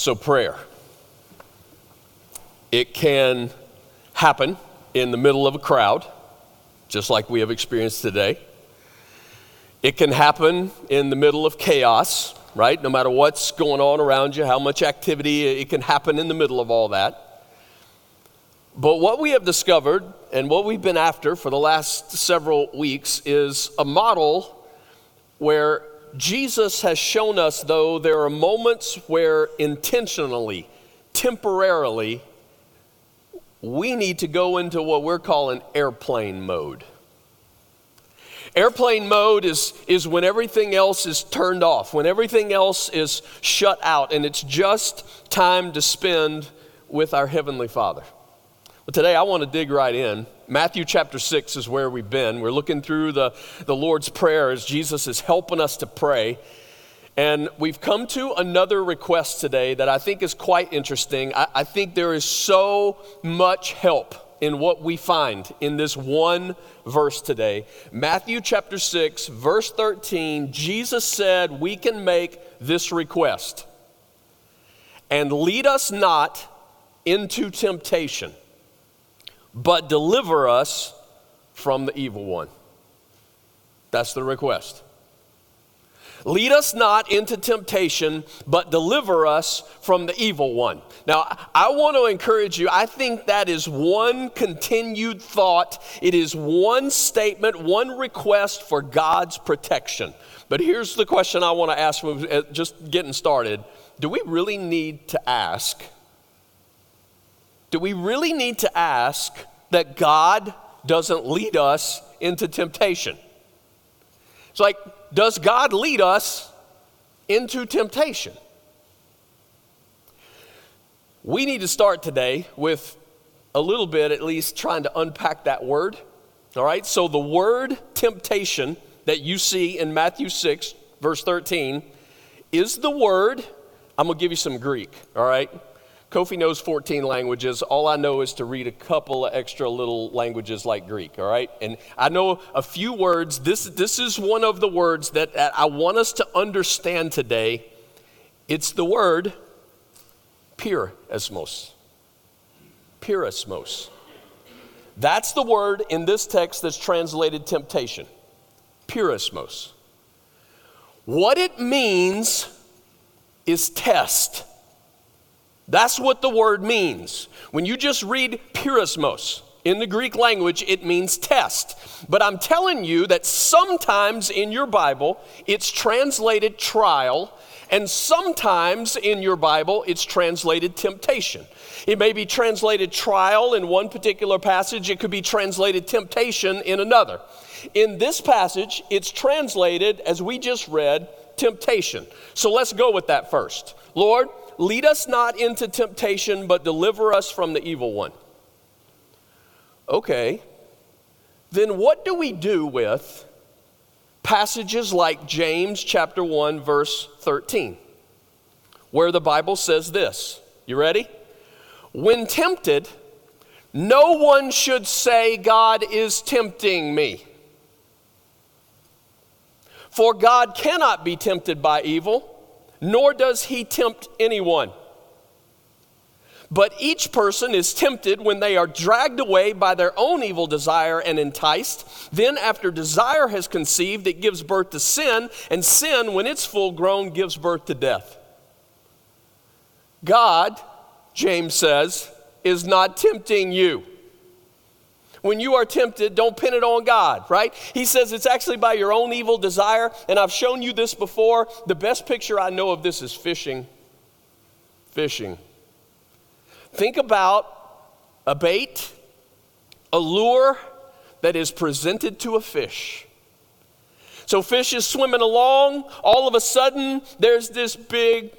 So, prayer. It can happen in the middle of a crowd, just like we have experienced today. It can happen in the middle of chaos, right? No matter what's going on around you, how much activity, it can happen in the middle of all that. But what we have discovered and what we've been after for the last several weeks is a model where Jesus has shown us, though, there are moments where intentionally, temporarily, we need to go into what we're calling airplane mode. Airplane mode is, is when everything else is turned off, when everything else is shut out, and it's just time to spend with our Heavenly Father. But today I want to dig right in. Matthew chapter 6 is where we've been. We're looking through the, the Lord's Prayer as Jesus is helping us to pray. And we've come to another request today that I think is quite interesting. I, I think there is so much help in what we find in this one verse today. Matthew chapter 6, verse 13, Jesus said, We can make this request and lead us not into temptation but deliver us from the evil one. That's the request. Lead us not into temptation, but deliver us from the evil one. Now, I want to encourage you. I think that is one continued thought. It is one statement, one request for God's protection. But here's the question I want to ask, uh, just getting started. Do we really need to ask? Do we really need to ask that God doesn't lead us into temptation? It's like, does God lead us into temptation? We need to start today with a little bit, at least, trying to unpack that word. All right, so the word temptation that you see in Matthew 6, verse 13, is the word. I'm to give you some Greek, all right? Kofi knows 14 languages. All I know is to read a couple of extra little languages like Greek, all right? And I know a few words. This, this is one of the words that, that I want us to understand today. It's the word peirasmos. Peirasmos. That's the word in this text that's translated temptation. Peirasmos. What it means is test. That's what the word means. When you just read peirasmos in the Greek language, it means test. But I'm telling you that sometimes in your Bible, it's translated trial, and sometimes in your Bible, it's translated temptation. It may be translated trial in one particular passage, it could be translated temptation in another. In this passage, it's translated, as we just read, temptation. So let's go with that first. Lord, Lead us not into temptation, but deliver us from the evil one. Okay, then what do we do with passages like James chapter 1, verse 13, where the Bible says this? You ready? When tempted, no one should say, God is tempting me. For God cannot be tempted by evil nor does he tempt anyone. But each person is tempted when they are dragged away by their own evil desire and enticed. Then, after desire has conceived, it gives birth to sin, and sin, when it's full grown, gives birth to death. God, James says, is not tempting you. When you are tempted, don't pin it on God, right? He says it's actually by your own evil desire. And I've shown you this before. The best picture I know of this is fishing. Fishing. Think about a bait, a lure that is presented to a fish. So, fish is swimming along. All of a sudden, there's this big,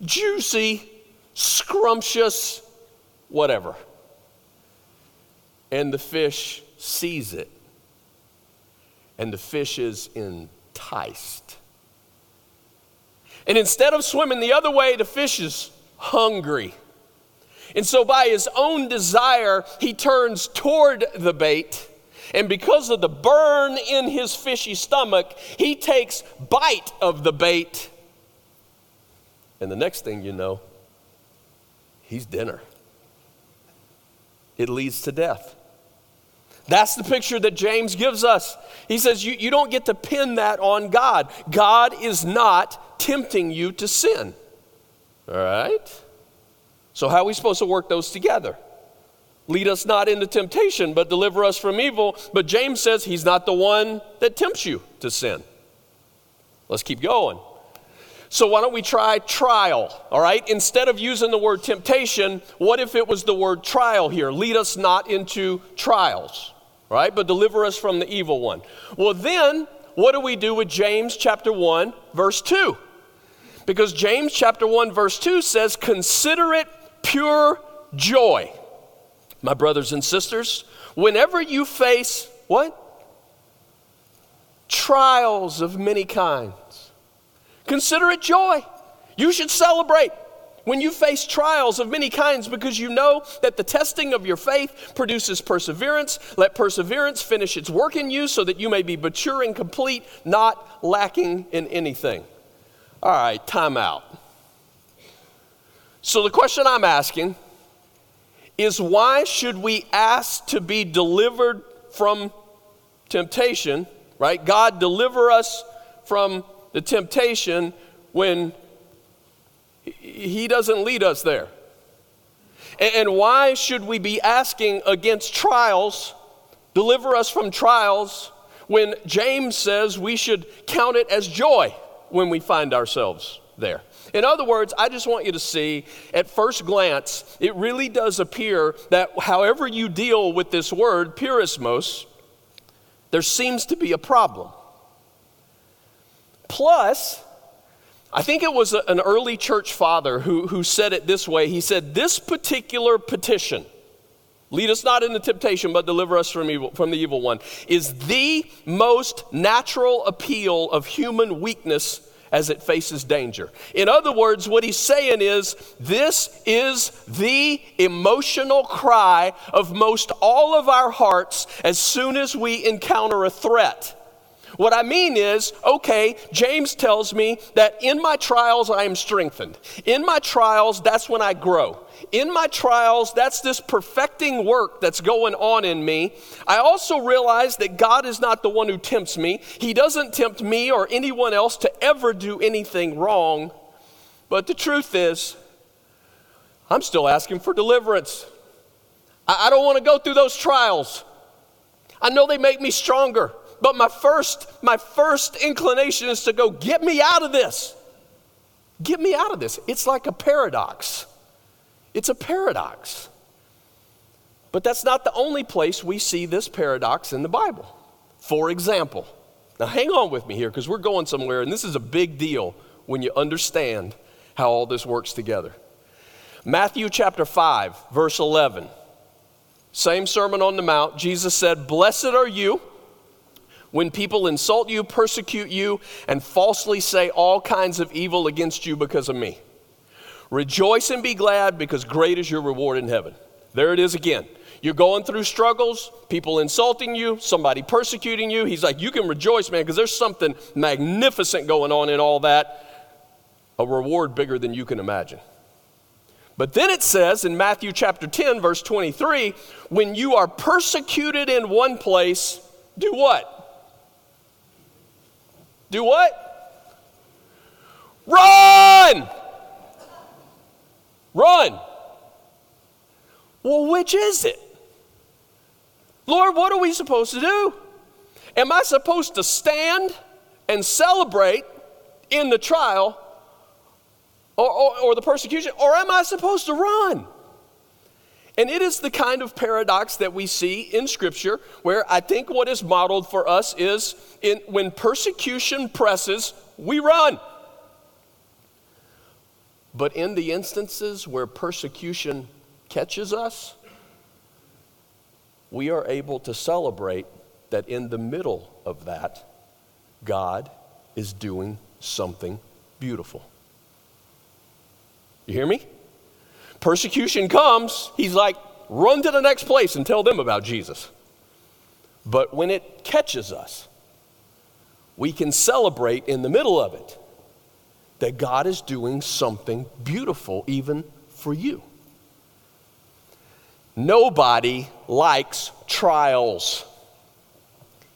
juicy, scrumptious, whatever and the fish sees it, and the fish is enticed. And instead of swimming the other way, the fish is hungry. And so, by his own desire, he turns toward the bait. And because of the burn in his fishy stomach, he takes bite of the bait. And the next thing you know, He's dinner. It leads to death. That's the picture that James gives us. He says, you, you don't get to pin that on God. God is not tempting you to sin. All right? So, how are we supposed to work those together? Lead us not into temptation, but deliver us from evil. But James says he's not the one that tempts you to sin. Let's keep going. So, why don't we try trial, all right? Instead of using the word temptation, what if it was the word trial here? Lead us not into trials, right? But deliver us from the evil one. Well, then, what do we do with James chapter 1, verse 2? Because James chapter 1, verse 2 says, Consider it pure joy, my brothers and sisters, whenever you face what? Trials of many kinds Consider it joy. You should celebrate when you face trials of many kinds because you know that the testing of your faith produces perseverance. Let perseverance finish its work in you so that you may be mature and complete, not lacking in anything. All right, time out. So the question I'm asking is why should we ask to be delivered from temptation, right? God deliver us from the temptation when He doesn't lead us there? And why should we be asking against trials, deliver us from trials, when James says we should count it as joy when we find ourselves there? In other words, I just want you to see at first glance, it really does appear that however you deal with this word, peirasmos, there seems to be a problem. Plus, I think it was an early church father who, who said it this way. He said, This particular petition, lead us not into temptation, but deliver us from, evil, from the evil one, is the most natural appeal of human weakness as it faces danger. In other words, what he's saying is this is the emotional cry of most all of our hearts as soon as we encounter a threat. What I mean is, okay, James tells me that in my trials I am strengthened. In my trials, that's when I grow. In my trials, that's this perfecting work that's going on in me. I also realize that God is not the one who tempts me. He doesn't tempt me or anyone else to ever do anything wrong. But the truth is, I'm still asking for deliverance. I, don't want to go through those trials. I know they make me stronger but my first, my first inclination is to go, get me out of this. Get me out of this. It's like a paradox. It's a paradox. But that's not the only place we see this paradox in the Bible. For example, now hang on with me here because we're going somewhere, and this is a big deal when you understand how all this works together. Matthew chapter 5, verse 11. Same Sermon on the Mount, Jesus said, Blessed are you when people insult you, persecute you, and falsely say all kinds of evil against you because of me. Rejoice and be glad because great is your reward in heaven. There it is again. You're going through struggles, people insulting you, somebody persecuting you. He's like, You can rejoice, man, because there's something magnificent going on in all that, a reward bigger than you can imagine. But then it says in Matthew chapter 10, verse 23, when you are persecuted in one place, do what? Do what? Run! Run! Well, which is it? Lord, what are we supposed to do? Am I supposed to stand and celebrate in the trial or, or, or, the persecution, or am I supposed to run? And it is the kind of paradox that we see in Scripture where I think what is modeled for us is in, when persecution presses, we run. But in the instances where persecution catches us, we are able to celebrate that in the middle of that, God is doing something beautiful. You hear me? Persecution comes, he's like, run to the next place and tell them about Jesus. But when it catches us, we can celebrate in the middle of it that God is doing something beautiful even for you. Nobody likes trials.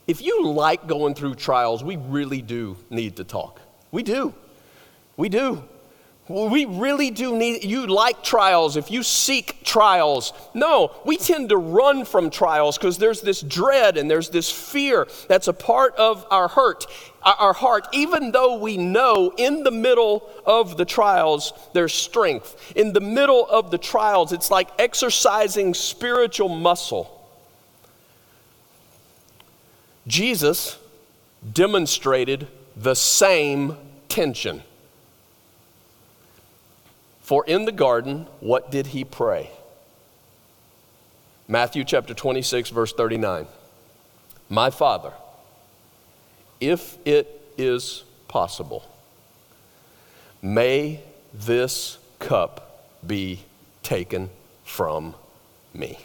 If you like going through trials, we really do need to talk. We do. We do. We really do need, you like trials if you seek trials. No, we tend to run from trials because there's this dread and there's this fear that's a part of our hurt, our heart, even though we know in the middle of the trials there's strength. In the middle of the trials, it's like exercising spiritual muscle. Jesus demonstrated the same tension. For in the garden, what did he pray? Matthew chapter 26, verse 39. My Father, if it is possible, may this cup be taken from me.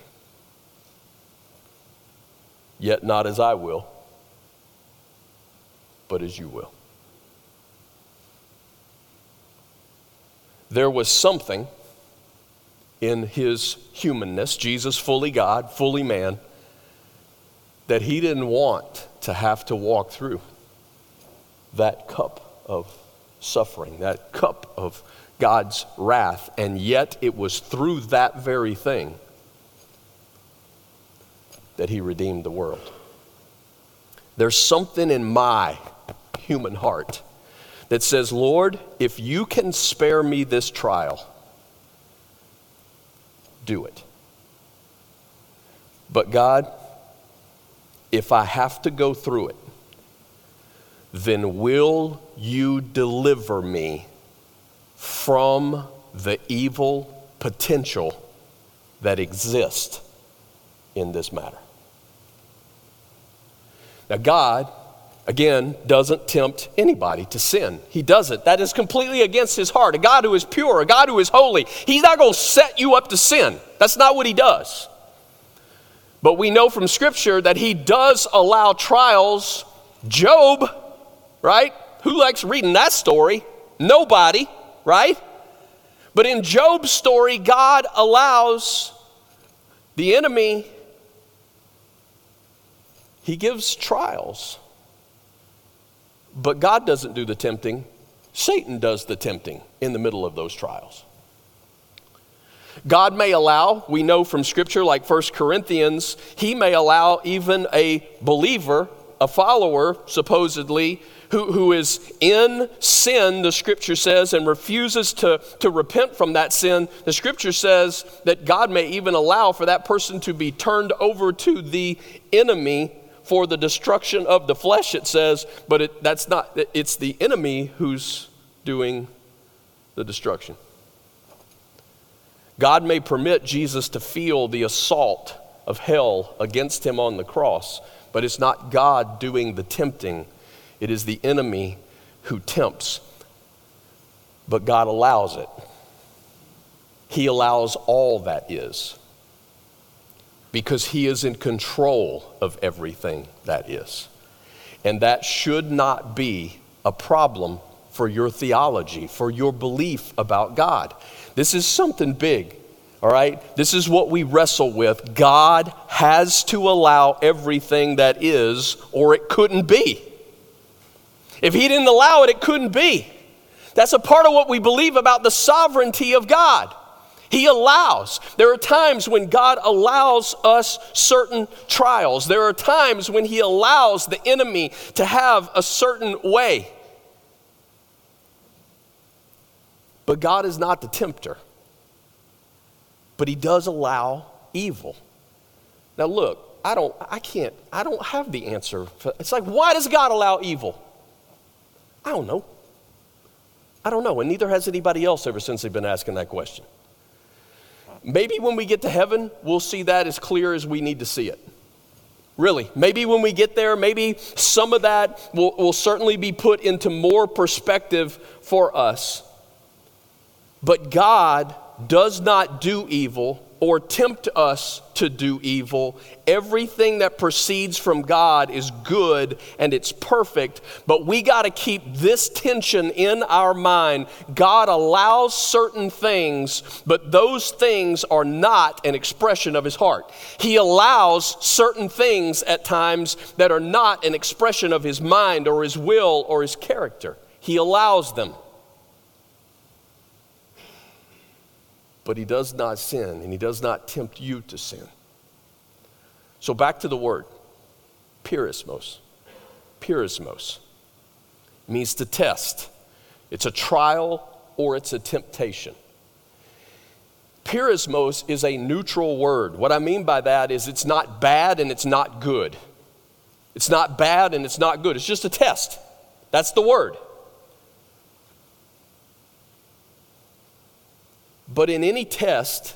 Yet not as I will, but as you will. There was something in his humanness, Jesus fully God, fully man, that he didn't want to have to walk through that cup of suffering, that cup of God's wrath. And yet it was through that very thing that he redeemed the world. There's something in my human heart that says, Lord, if you can spare me this trial, do it. But God, if I have to go through it, then will you deliver me from the evil potential that exists in this matter? Now, God again, doesn't tempt anybody to sin. He doesn't. That is completely against his heart. A God who is pure, a God who is holy, he's not going to set you up to sin. That's not what he does. But we know from Scripture that he does allow trials. Job, right? Who likes reading that story? Nobody, right? But in Job's story, God allows the enemy, he gives trials. But God doesn't do the tempting, Satan does the tempting in the middle of those trials. God may allow, we know from scripture like 1 Corinthians, he may allow even a believer, a follower, supposedly, who, who is in sin, the scripture says, and refuses to, to repent from that sin. The scripture says that God may even allow for that person to be turned over to the enemy for the destruction of the flesh, it says, but it, that's not, it's the enemy who's doing the destruction. God may permit Jesus to feel the assault of hell against him on the cross, but it's not God doing the tempting, it is the enemy who tempts. But God allows it. He allows all that is because He is in control of everything that is. And that should not be a problem for your theology, for your belief about God. This is something big, all right? This is what we wrestle with. God has to allow everything that is, or it couldn't be. If He didn't allow it, it couldn't be. That's a part of what we believe about the sovereignty of God. He allows. There are times when God allows us certain trials. There are times when He allows the enemy to have a certain way. But God is not the tempter. But He does allow evil. Now, look, I don't, I can't, I don't have the answer. It's like, why does God allow evil? I don't know. I don't know. And neither has anybody else ever since they've been asking that question. Maybe when we get to heaven, we'll see that as clear as we need to see it. Really. Maybe when we get there, maybe some of that will, will certainly be put into more perspective for us. But God does not do evil or tempt us to do evil. Everything that proceeds from God is good and it's perfect, but we got to keep this tension in our mind. God allows certain things, but those things are not an expression of his heart. He allows certain things at times that are not an expression of his mind or his will or his character. He allows them. But he does not sin and he does not tempt you to sin. So back to the word peirasmos. Peirasmos means to test. It's a trial or it's a temptation. Peirasmos is a neutral word. What I mean by that is it's not bad and it's not good. It's not bad and it's not good. It's just a test. That's the word. But in any test,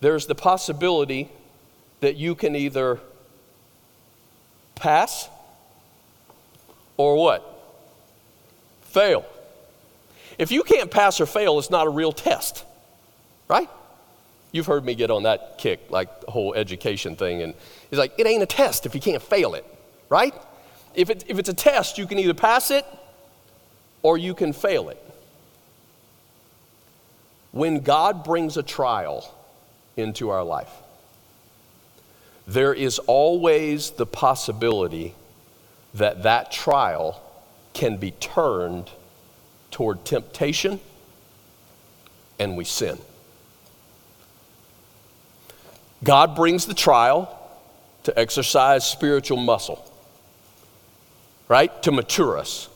there's the possibility that you can either pass or what? Fail. If you can't pass or fail, it's not a real test, right? You've heard me get on that kick, like the whole education thing, and it's like, it ain't a test if you can't fail it, right? If, it, if it's a test, you can either pass it or you can fail it. When God brings a trial into our life, there is always the possibility that that trial can be turned toward temptation and we sin. God brings the trial to exercise spiritual muscle, right? To mature us.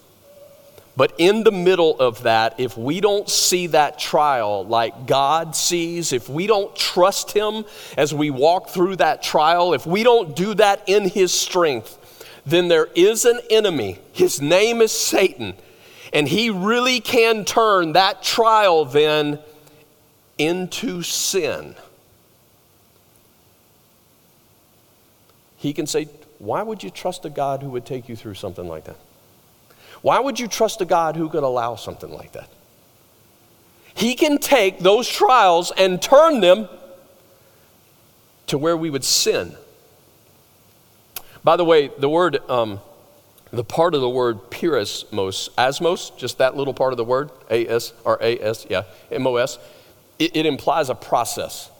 But in the middle of that, if we don't see that trial like God sees, if we don't trust Him as we walk through that trial, if we don't do that in His strength, then there is an enemy. His name is Satan. And he really can turn that trial then into sin. He can say, Why would you trust a God who would take you through something like that? Why would you trust a God who could allow something like that? He can take those trials and turn them to where we would sin. By the way, the word, um, the part of the word peirasmos, asmos, just that little part of the word, A-S, or A-S, yeah, M-O-S, it, it implies a process.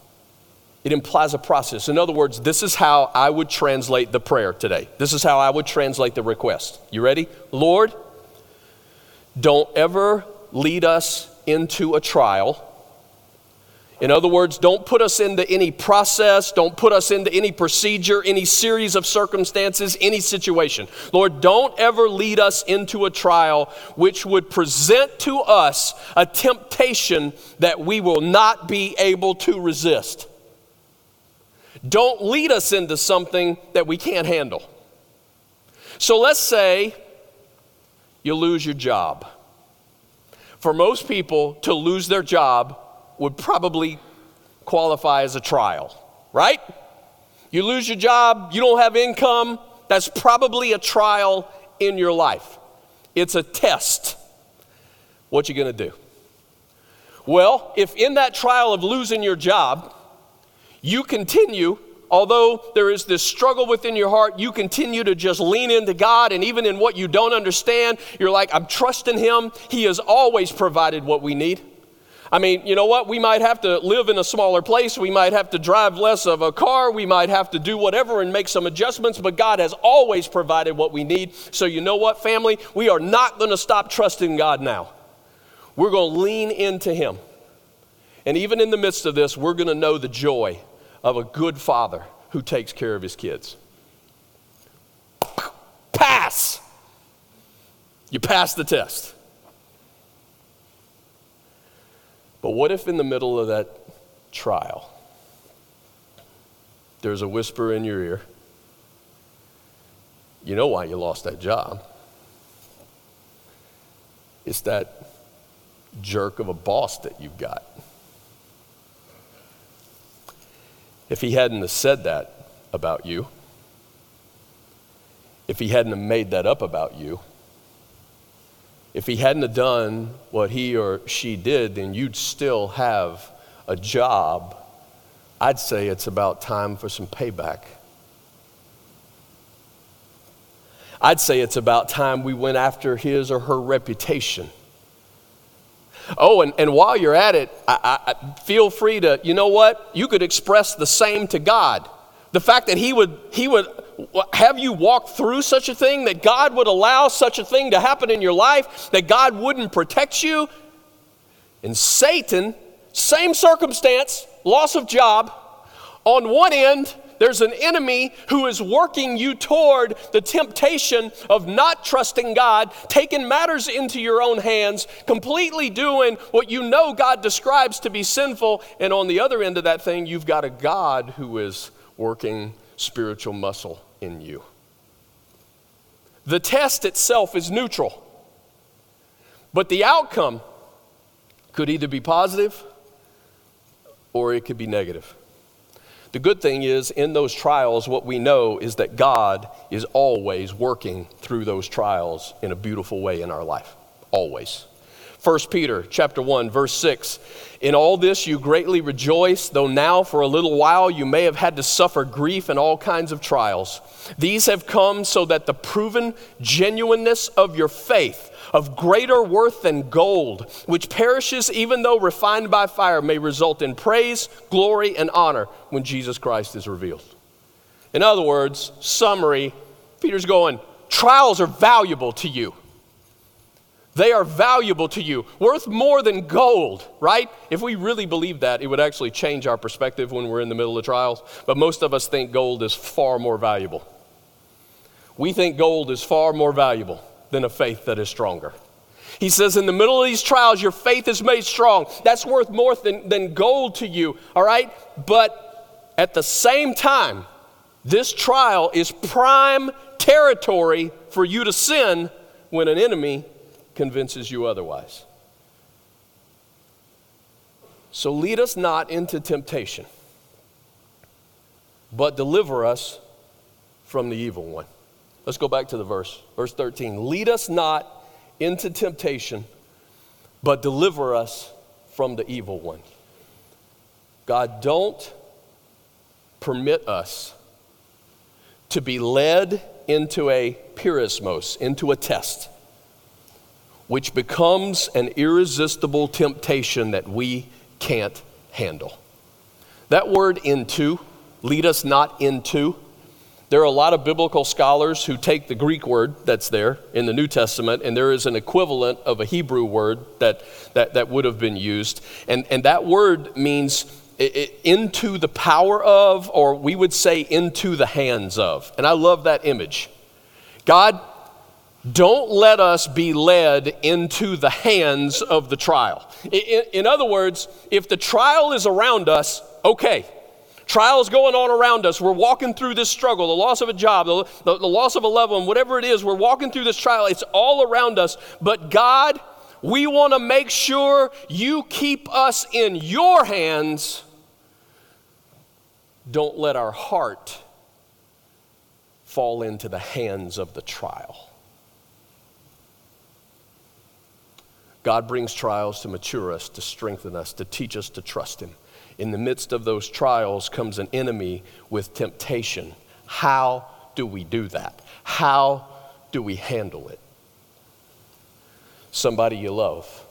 It implies a process. In other words, this is how I would translate the prayer today. This is how I would translate the request. You ready? Lord, don't ever lead us into a trial. In other words, don't put us into any process, don't put us into any procedure, any series of circumstances, any situation. Lord, don't ever lead us into a trial which would present to us a temptation that we will not be able to resist. Don't lead us into something that we can't handle. So let's say you lose your job. For most people, to lose their job would probably qualify as a trial, right? You lose your job, you don't have income, that's probably a trial in your life. It's a test. What you going to do? Well, if in that trial of losing your job, you continue although there is this struggle within your heart, you continue to just lean into God. And even in what you don't understand, you're like, I'm trusting Him. He has always provided what we need. I mean, you know what? We might have to live in a smaller place. We might have to drive less of a car. We might have to do whatever and make some adjustments, but God has always provided what we need. So, you know what, family? We are not going to stop trusting God now. We're going to lean into Him. And even in the midst of this, we're going to know the joy of a good father who takes care of his kids. Pass! You pass the test. But what if in the middle of that trial, there's a whisper in your ear? You know why you lost that job. It's that jerk of a boss that you've got. If he hadn't said that about you, if he hadn't made that up about you, if he hadn't done what he or she did, then you'd still have a job, I'd say it's about time for some payback. I'd say it's about time we went after his or her reputation. Oh, and, and while you're at it, I, I, feel free to, you know what? You could express the same to God. The fact that he would, he would have you walk through such a thing, that God would allow such a thing to happen in your life, that God wouldn't protect you. And Satan, same circumstance, loss of job. On one end, there's an enemy who is working you toward the temptation of not trusting God, taking matters into your own hands, completely doing what you know God describes to be sinful. And on the other end of that thing, you've got a God who is working spiritual muscle in you. The test itself is neutral, but the outcome could either be positive or it could be negative. The good thing is, in those trials, what we know is that God is always working through those trials in a beautiful way in our life. Always. 1 Peter chapter 1 verse 6 In all this you greatly rejoice though now for a little while you may have had to suffer grief and all kinds of trials these have come so that the proven genuineness of your faith of greater worth than gold, which perishes even though refined by fire, may result in praise, glory, and honor when Jesus Christ is revealed. In other words, summary, Peter's going, trials are valuable to you. They are valuable to you, worth more than gold, right? If we really believe that, it would actually change our perspective when we're in the middle of trials. But most of us think gold is far more valuable. We think gold is far more valuable than a faith that is stronger. He says, in the middle of these trials, your faith is made strong. That's worth more than, than gold to you, all right? But at the same time, this trial is prime territory for you to sin when an enemy convinces you otherwise. So lead us not into temptation, but deliver us from the evil one. Let's go back to the verse. Verse 13. Lead us not into temptation, but deliver us from the evil one. God, don't permit us to be led into a peirasmos, into a test, which becomes an irresistible temptation that we can't handle. That word into, lead us not into, there are a lot of biblical scholars who take the Greek word that's there in the New Testament, and there is an equivalent of a Hebrew word that, that, that would have been used. And, and that word means into the power of, or we would say into the hands of. And I love that image. God, don't let us be led into the hands of the trial. In, in other words, if the trial is around us, okay trials going on around us. We're walking through this struggle, the loss of a job, the, the, the, loss of a loved one, whatever it is, we're walking through this trial. It's all around us. But God, we want to make sure you keep us in your hands. Don't let our heart fall into the hands of the trial. God brings trials to mature us, to strengthen us, to teach us to trust Him in the midst of those trials comes an enemy with temptation. How do we do that? How do we handle it? Somebody you love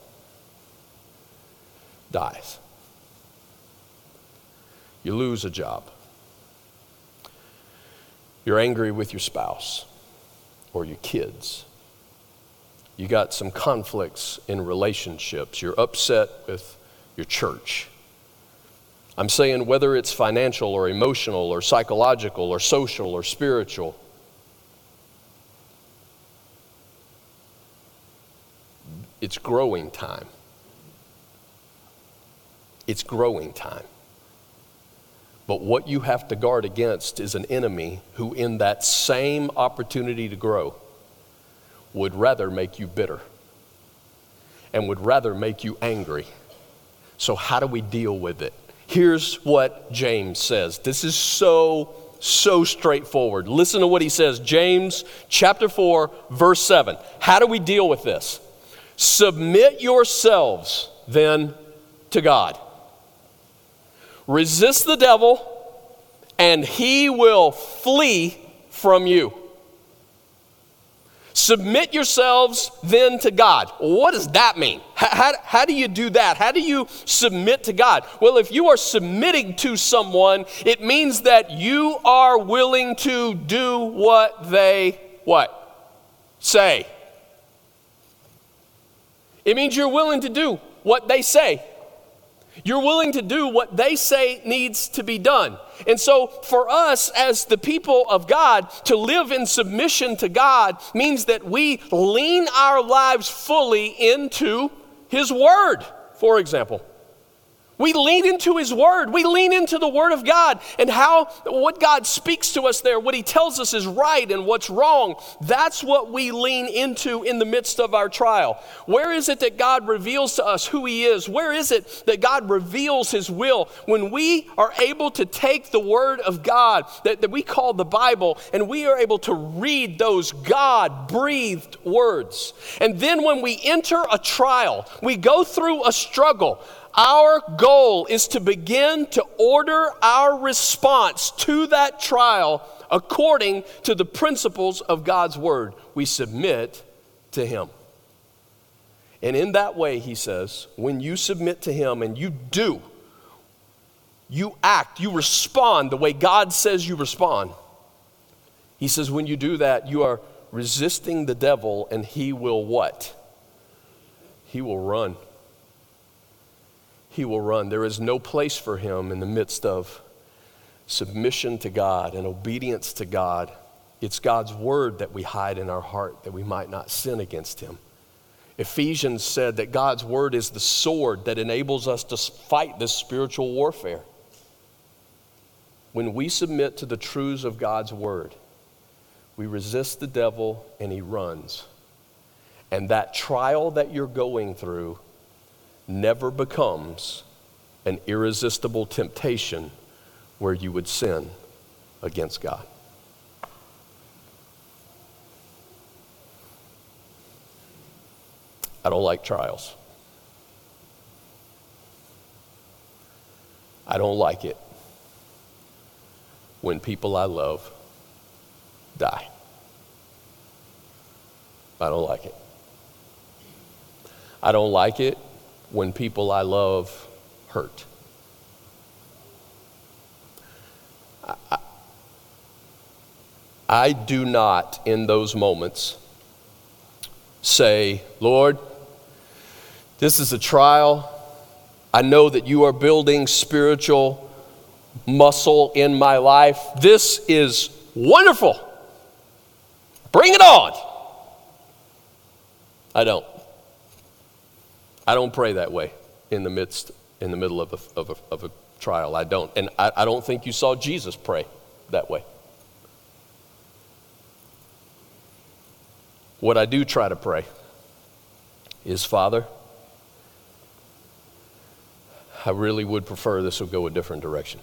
dies. You lose a job. You're angry with your spouse or your kids. You got some conflicts in relationships. You're upset with your church. I'm saying whether it's financial or emotional or psychological or social or spiritual. It's growing time. It's growing time. But what you have to guard against is an enemy who, in that same opportunity to grow, would rather make you bitter and would rather make you angry. So, how do we deal with it? Here's what James says. This is so, so straightforward. Listen to what he says. James chapter 4, verse 7. How do we deal with this? Submit yourselves then to God. resist the devil, and he will flee from you. Submit yourselves then to God. What does that mean? How, how, how, do you do that? How do you submit to God? Well, if you are submitting to someone, it means that you are willing to do what they what? Say. It means you're willing to do what they say. You're willing to do what they say needs to be done. And so, for us as the people of God, to live in submission to God means that we lean our lives fully into His Word, for example. We lean into His Word. We lean into the Word of God and how what God speaks to us there, what He tells us is right and what's wrong. That's what we lean into in the midst of our trial. Where is it that God reveals to us who He is? Where is it that God reveals His will? When we are able to take the Word of God that, that we call the Bible and we are able to read those God breathed words. And then when we enter a trial, we go through a struggle. Our goal is to begin to order our response to that trial according to the principles of God's Word. We submit to Him. And in that way, he says, when you submit to Him and you do, you act, you respond the way God says you respond. He says, when you do that, you are resisting the devil and he will what? He will run he will run. There is no place for him in the midst of submission to God and obedience to God. It's God's word that we hide in our heart that we might not sin against him. Ephesians said that God's word is the sword that enables us to fight this spiritual warfare. When we submit to the truths of God's word, we resist the devil and he runs. And that trial that you're going through never becomes an irresistible temptation where you would sin against God. I don't like trials. I don't like it when people I love die. I don't like it. I don't like it when people I love hurt. I, I do not, in those moments, say, Lord, this is a trial. I know that you are building spiritual muscle in my life. This is wonderful. Bring it on. I don't. I don't pray that way in the midst, in the middle of a, of a, of a trial. I don't. And I, I don't think you saw Jesus pray that way. What I do try to pray is, Father, I really would prefer this would go a different direction.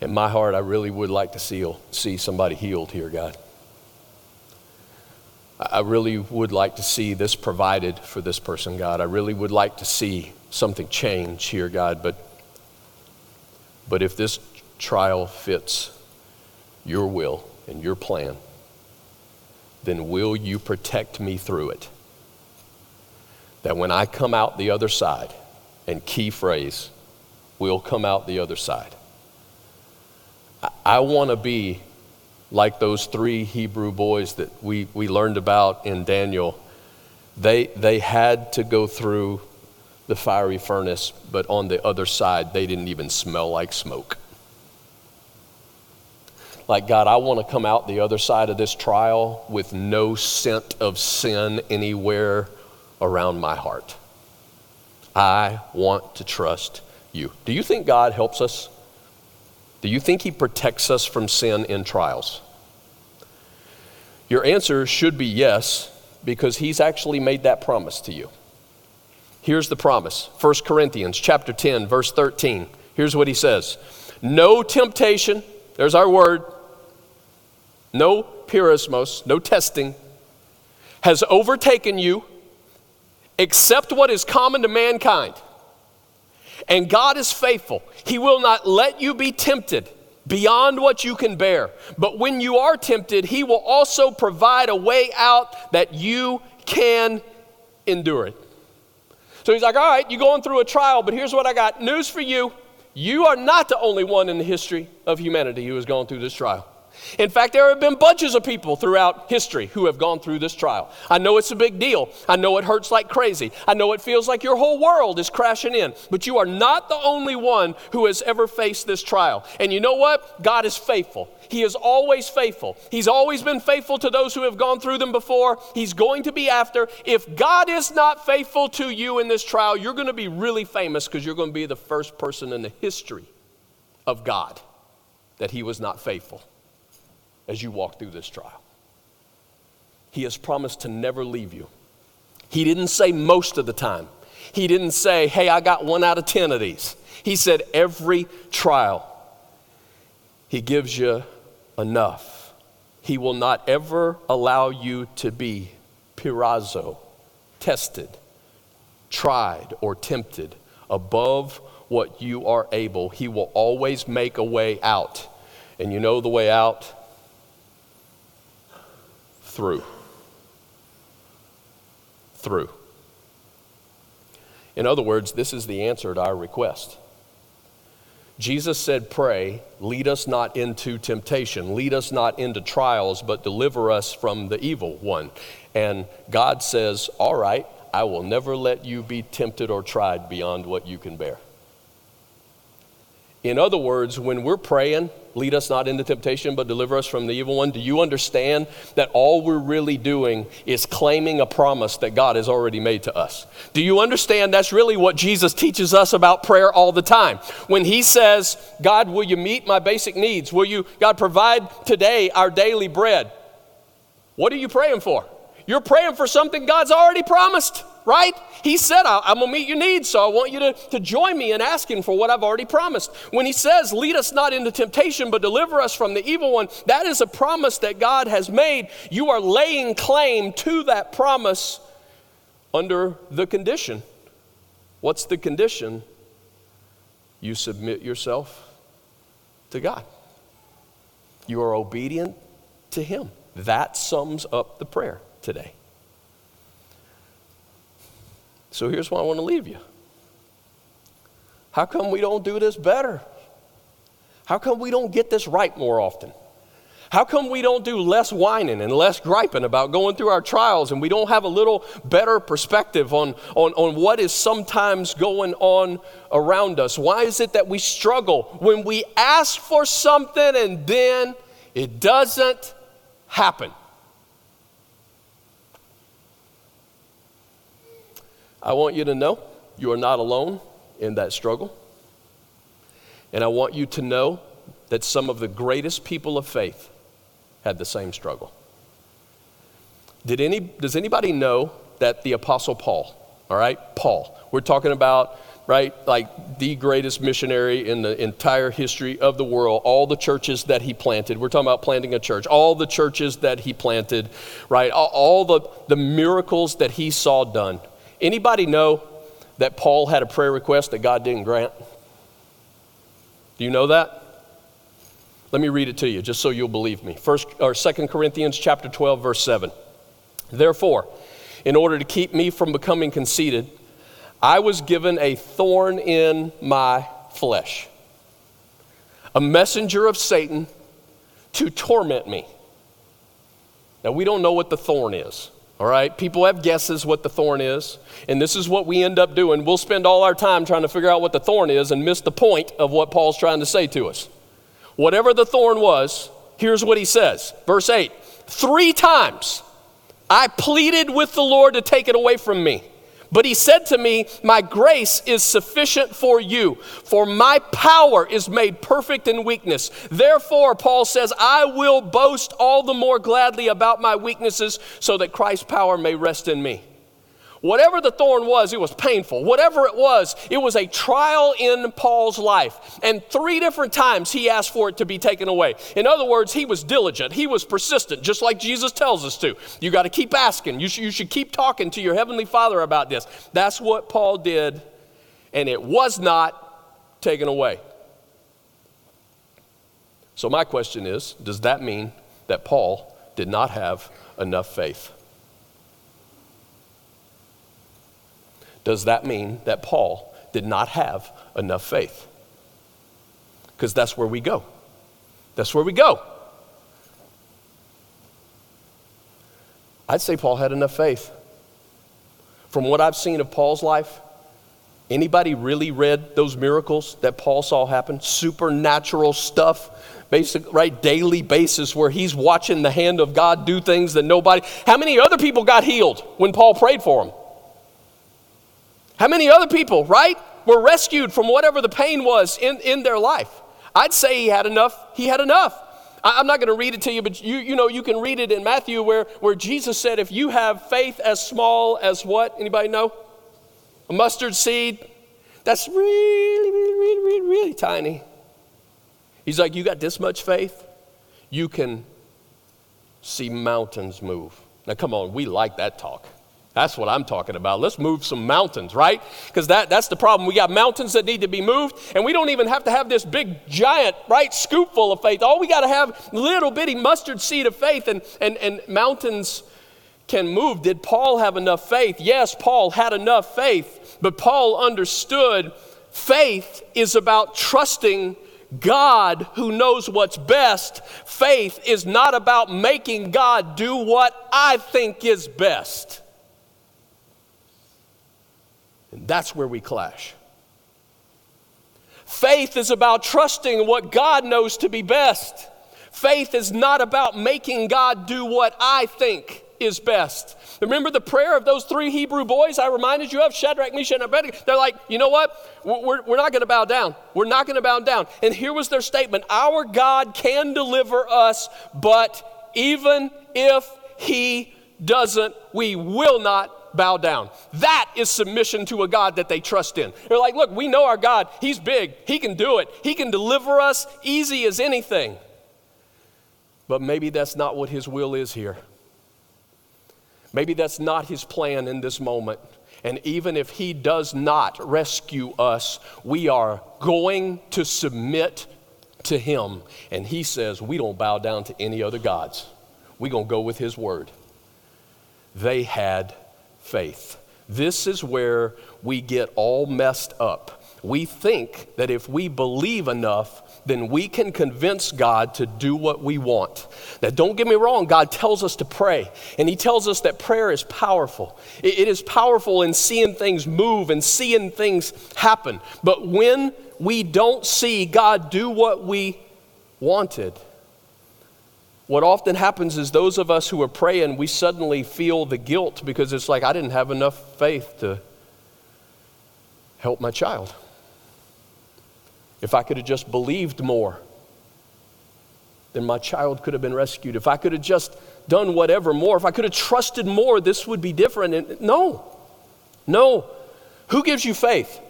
In my heart, I really would like to see, see somebody healed here, God. I really would like to see this provided for this person, God. I really would like to see something change here, God. But, but if this trial fits your will and your plan, then will you protect me through it? That when I come out the other side, and key phrase, we'll come out the other side. I, I want to be like those three Hebrew boys that we, we learned about in Daniel, they, they had to go through the fiery furnace, but on the other side, they didn't even smell like smoke. Like, God, I want to come out the other side of this trial with no scent of sin anywhere around my heart. I want to trust you. Do you think God helps us do you think He protects us from sin in trials? Your answer should be yes, because He's actually made that promise to you. Here's the promise 1 Corinthians chapter 10, verse 13. Here's what He says No temptation, there's our word, no peirasmos, no testing, has overtaken you except what is common to mankind. And God is faithful. He will not let you be tempted beyond what you can bear. But when you are tempted, He will also provide a way out that you can endure it. So he's like, All right, you're going through a trial, but here's what I got news for you. You are not the only one in the history of humanity who has gone through this trial. In fact, there have been bunches of people throughout history who have gone through this trial. I know it's a big deal. I know it hurts like crazy. I know it feels like your whole world is crashing in. But you are not the only one who has ever faced this trial. And you know what? God is faithful. He is always faithful. He's always been faithful to those who have gone through them before. He's going to be after. If God is not faithful to you in this trial, you're going to be really famous because you're going to be the first person in the history of God that He was not faithful as you walk through this trial. He has promised to never leave you. He didn't say most of the time. He didn't say, hey, I got one out of 10 of these. He said, every trial, He gives you enough. He will not ever allow you to be peirazo, tested, tried, or tempted above what you are able. He will always make a way out. And you know the way out? Through. Through. In other words, this is the answer to our request. Jesus said, Pray, lead us not into temptation, lead us not into trials, but deliver us from the evil one. And God says, All right, I will never let you be tempted or tried beyond what you can bear. In other words, when we're praying, lead us not into temptation, but deliver us from the evil one, do you understand that all we're really doing is claiming a promise that God has already made to us? Do you understand that's really what Jesus teaches us about prayer all the time? When he says, God, will you meet my basic needs? Will you, God, provide today our daily bread? What are you praying for? You're praying for something God's already promised right? He said, I'm going to meet your needs, so I want you to, to join me in asking for what I've already promised. When he says, Lead us not into temptation, but deliver us from the evil one, that is a promise that God has made. You are laying claim to that promise under the condition. What's the condition? You submit yourself to God, you are obedient to Him. That sums up the prayer today. So here's why I want to leave you. How come we don't do this better? How come we don't get this right more often? How come we don't do less whining and less griping about going through our trials and we don't have a little better perspective on, on, on what is sometimes going on around us? Why is it that we struggle when we ask for something and then it doesn't happen? I want you to know you are not alone in that struggle. And I want you to know that some of the greatest people of faith had the same struggle. Did any, does anybody know that the Apostle Paul, all right, Paul, we're talking about, right, like the greatest missionary in the entire history of the world, all the churches that he planted. We're talking about planting a church, all the churches that he planted, right, all, the, the miracles that he saw done. Anybody know that Paul had a prayer request that God didn't grant? Do you know that? Let me read it to you just so you'll believe me. First or Second Corinthians chapter 12 verse 7. Therefore, in order to keep me from becoming conceited, I was given a thorn in my flesh. A messenger of Satan to torment me. Now we don't know what the thorn is. All right, people have guesses what the thorn is, and this is what we end up doing. We'll spend all our time trying to figure out what the thorn is and miss the point of what Paul's trying to say to us. Whatever the thorn was, here's what he says. Verse 8 Three times I pleaded with the Lord to take it away from me. But he said to me, My grace is sufficient for you, for my power is made perfect in weakness. Therefore, Paul says, I will boast all the more gladly about my weaknesses so that Christ's power may rest in me. Whatever the thorn was, it was painful. Whatever it was, it was a trial in Paul's life. And three different times he asked for it to be taken away. In other words, he was diligent, he was persistent, just like Jesus tells us to. You got to keep asking, you, sh- you should keep talking to your Heavenly Father about this. That's what Paul did and it was not taken away. So, my question is does that mean that Paul did not have enough faith? Does that mean that Paul did not have enough faith? Because that's where we go. That's where we go. I'd say Paul had enough faith. From what I've seen of Paul's life, anybody really read those miracles that Paul saw happen? Supernatural stuff, basic, right? Daily basis where he's watching the hand of God do things that nobody. How many other people got healed when Paul prayed for them? How many other people, right, were rescued from whatever the pain was in, in their life? I'd say he had enough. He had enough. I, am not going to read it to you, but you, you know, you can read it in Matthew where, where Jesus said, if you have faith as small as what? Anybody know? A mustard seed. That's really, really, really, really, really tiny. He's like, you got this much faith? You can see mountains move. Now, come on, we like that talk. That's what I'm talking about. Let's move some mountains, right? Because that, that's the problem. We got mountains that need to be moved, and we don't even have to have this big, giant, right, scoopful of faith. All we got to have little bitty mustard seed of faith, and, and, and mountains can move. Did Paul have enough faith? Yes, Paul had enough faith, but Paul understood faith is about trusting God who knows what's best. Faith is not about making God do what I think is best. And that's where we clash. Faith is about trusting what God knows to be best. Faith is not about making God do what I think is best. Remember the prayer of those three Hebrew boys I reminded you of, Shadrach, Meshach, and Abednego? They're like, you know what? We're, we're not going to bow down. We're not going to bow down. And here was their statement Our God can deliver us, but even if He doesn't, we will not bow down. That is submission to a God that they trust in. They're like, look, we know our God. He's big. He can do it. He can deliver us easy as anything. But maybe that's not what His will is here. Maybe that's not His plan in this moment. And even if He does not rescue us, we are going to submit to Him. And He says, we don't bow down to any other gods. We're going to go with His word. They had faith. This is where we get all messed up. We think that if we believe enough, then we can convince God to do what we want. Now, don't get me wrong, God tells us to pray, and He tells us that prayer is powerful. it, is powerful in seeing things move and seeing things happen. But when we don't see God do what we wanted, what often happens is those of us who are praying, we suddenly feel the guilt because it's like, I didn't have enough faith to help my child. If I could have just believed more, then my child could have been rescued. If I could have just done whatever more, if I could have trusted more, this would be different. And no, no. Who gives you faith?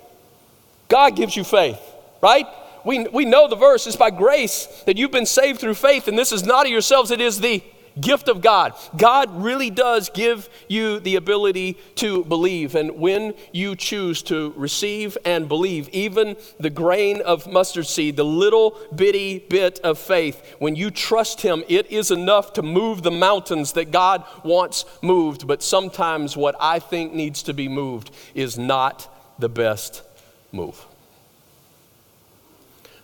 God gives you faith, right? We, we know the verse is by grace that you've been saved through faith, and this is not of yourselves, it is the gift of God. God really does give you the ability to believe. And when you choose to receive and believe, even the grain of mustard seed, the little bitty bit of faith, when you trust Him, it is enough to move the mountains that God wants moved. But sometimes what I think needs to be moved is not the best move.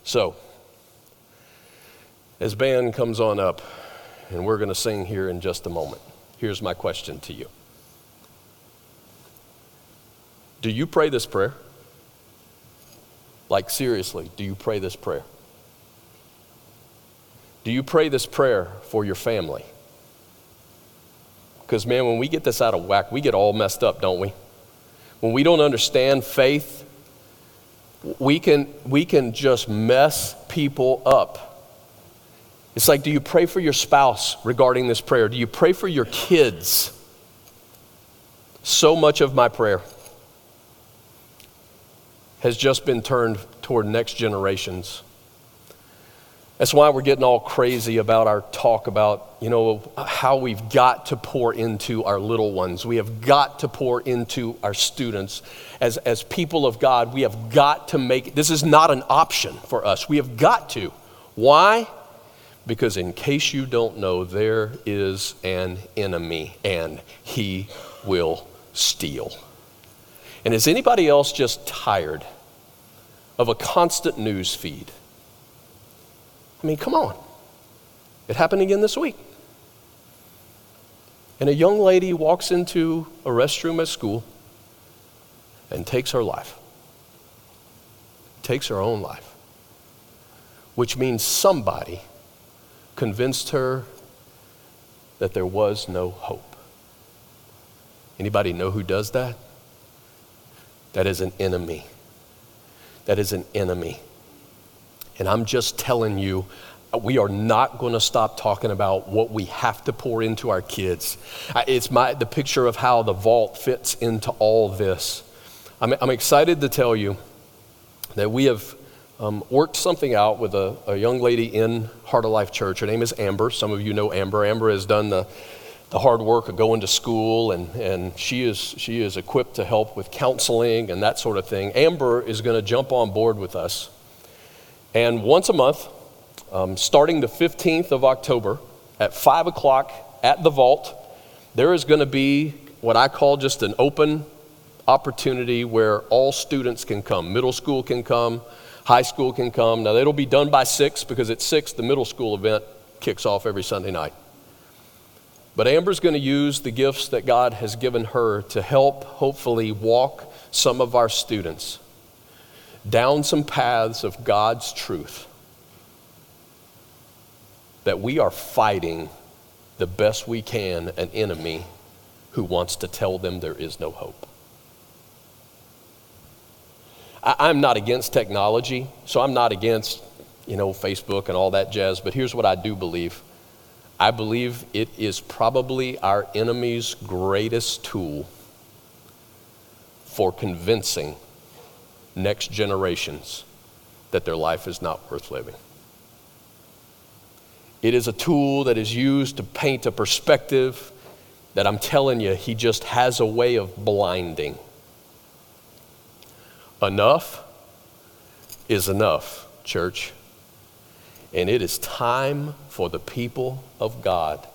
So, as band comes on up, and we're going to sing here in just a moment, here's my question to you Do you pray this prayer? Like, seriously, do you pray this prayer? Do you pray this prayer for your family? Because, man, when we get this out of whack, we get all messed up, don't we? When we don't understand faith, we can, we can just mess people up. It's like, do you pray for your spouse regarding this prayer? Do you pray for your kids? So much of my prayer has just been turned toward next generations. That's why we're getting all crazy about our talk about, you know, how we've got to pour into our little ones. We have got to pour into our students. As, as people of God, we have got to make this is not an option for us. We have got to. Why? Because in case you don't know, there is an enemy and he will steal. And is anybody else just tired of a constant news feed? I mean, come on. It happened again this week. And a young lady walks into a restroom at school and takes her life. Takes her own life. Which means somebody convinced her that there was no hope. Anybody know who does that? That is an enemy. That is an enemy. And I'm just telling you, we are not going to stop talking about what we have to pour into our kids. It's my, the picture of how the vault fits into all this. I'm, I'm excited to tell you that we have um, worked something out with a, a, young lady in Heart of Life Church. Her name is Amber. Some of you know Amber. Amber has done the, the hard work of going to school, and, and she, is, she is equipped to help with counseling and that sort of thing. Amber is going to jump on board with us and once a month, um, starting the 15th of October at 5 o'clock at the vault, there is going to be what I call just an open opportunity where all students can come. Middle school can come, high school can come. Now, it'll be done by 6 because at 6, the middle school event kicks off every Sunday night. But Amber's going to use the gifts that God has given her to help, hopefully, walk some of our students down some paths of God's truth that we are fighting the best we can an enemy who wants to tell them there is no hope. I, am not against technology, so I'm not against, you know, Facebook and all that jazz, but here's what I do believe. I believe it is probably our enemy's greatest tool for convincing next generations that their life is not worth living. It is a tool that is used to paint a perspective that I'm telling you, he just has a way of blinding. Enough is enough, church. And it is time for the people of God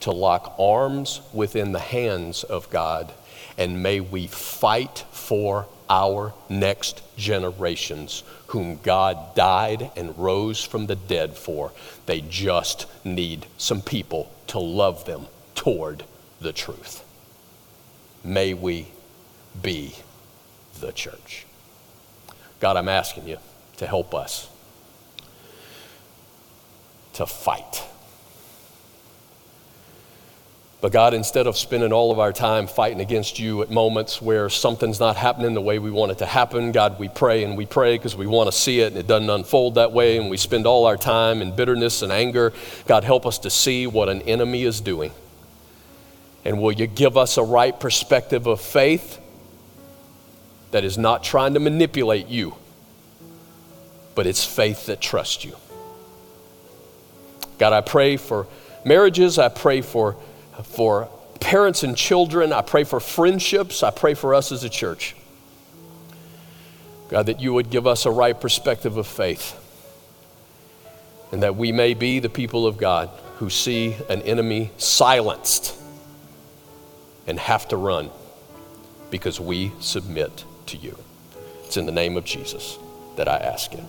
to lock arms within the hands of God. And may we fight for our next generations, whom God died and rose from the dead for. They just need some people to love them toward the truth. May we be the church. God, I'm asking you to help us to fight but God, instead of spending all of our time fighting against you at moments where something's not happening the way we want it to happen, God, we pray and we pray because we want to see it and it doesn't unfold that way, and we spend all our time in bitterness and anger. God, help us to see what an enemy is doing. And will you give us a right perspective of faith that is not trying to manipulate you, but it's faith that trusts you? God, I pray for marriages, I pray for for parents and children. I pray for friendships. I pray for us as a church. God, that you would give us a right perspective of faith and that we may be the people of God who see an enemy silenced and have to run because we submit to you. It's in the name of Jesus that I ask it.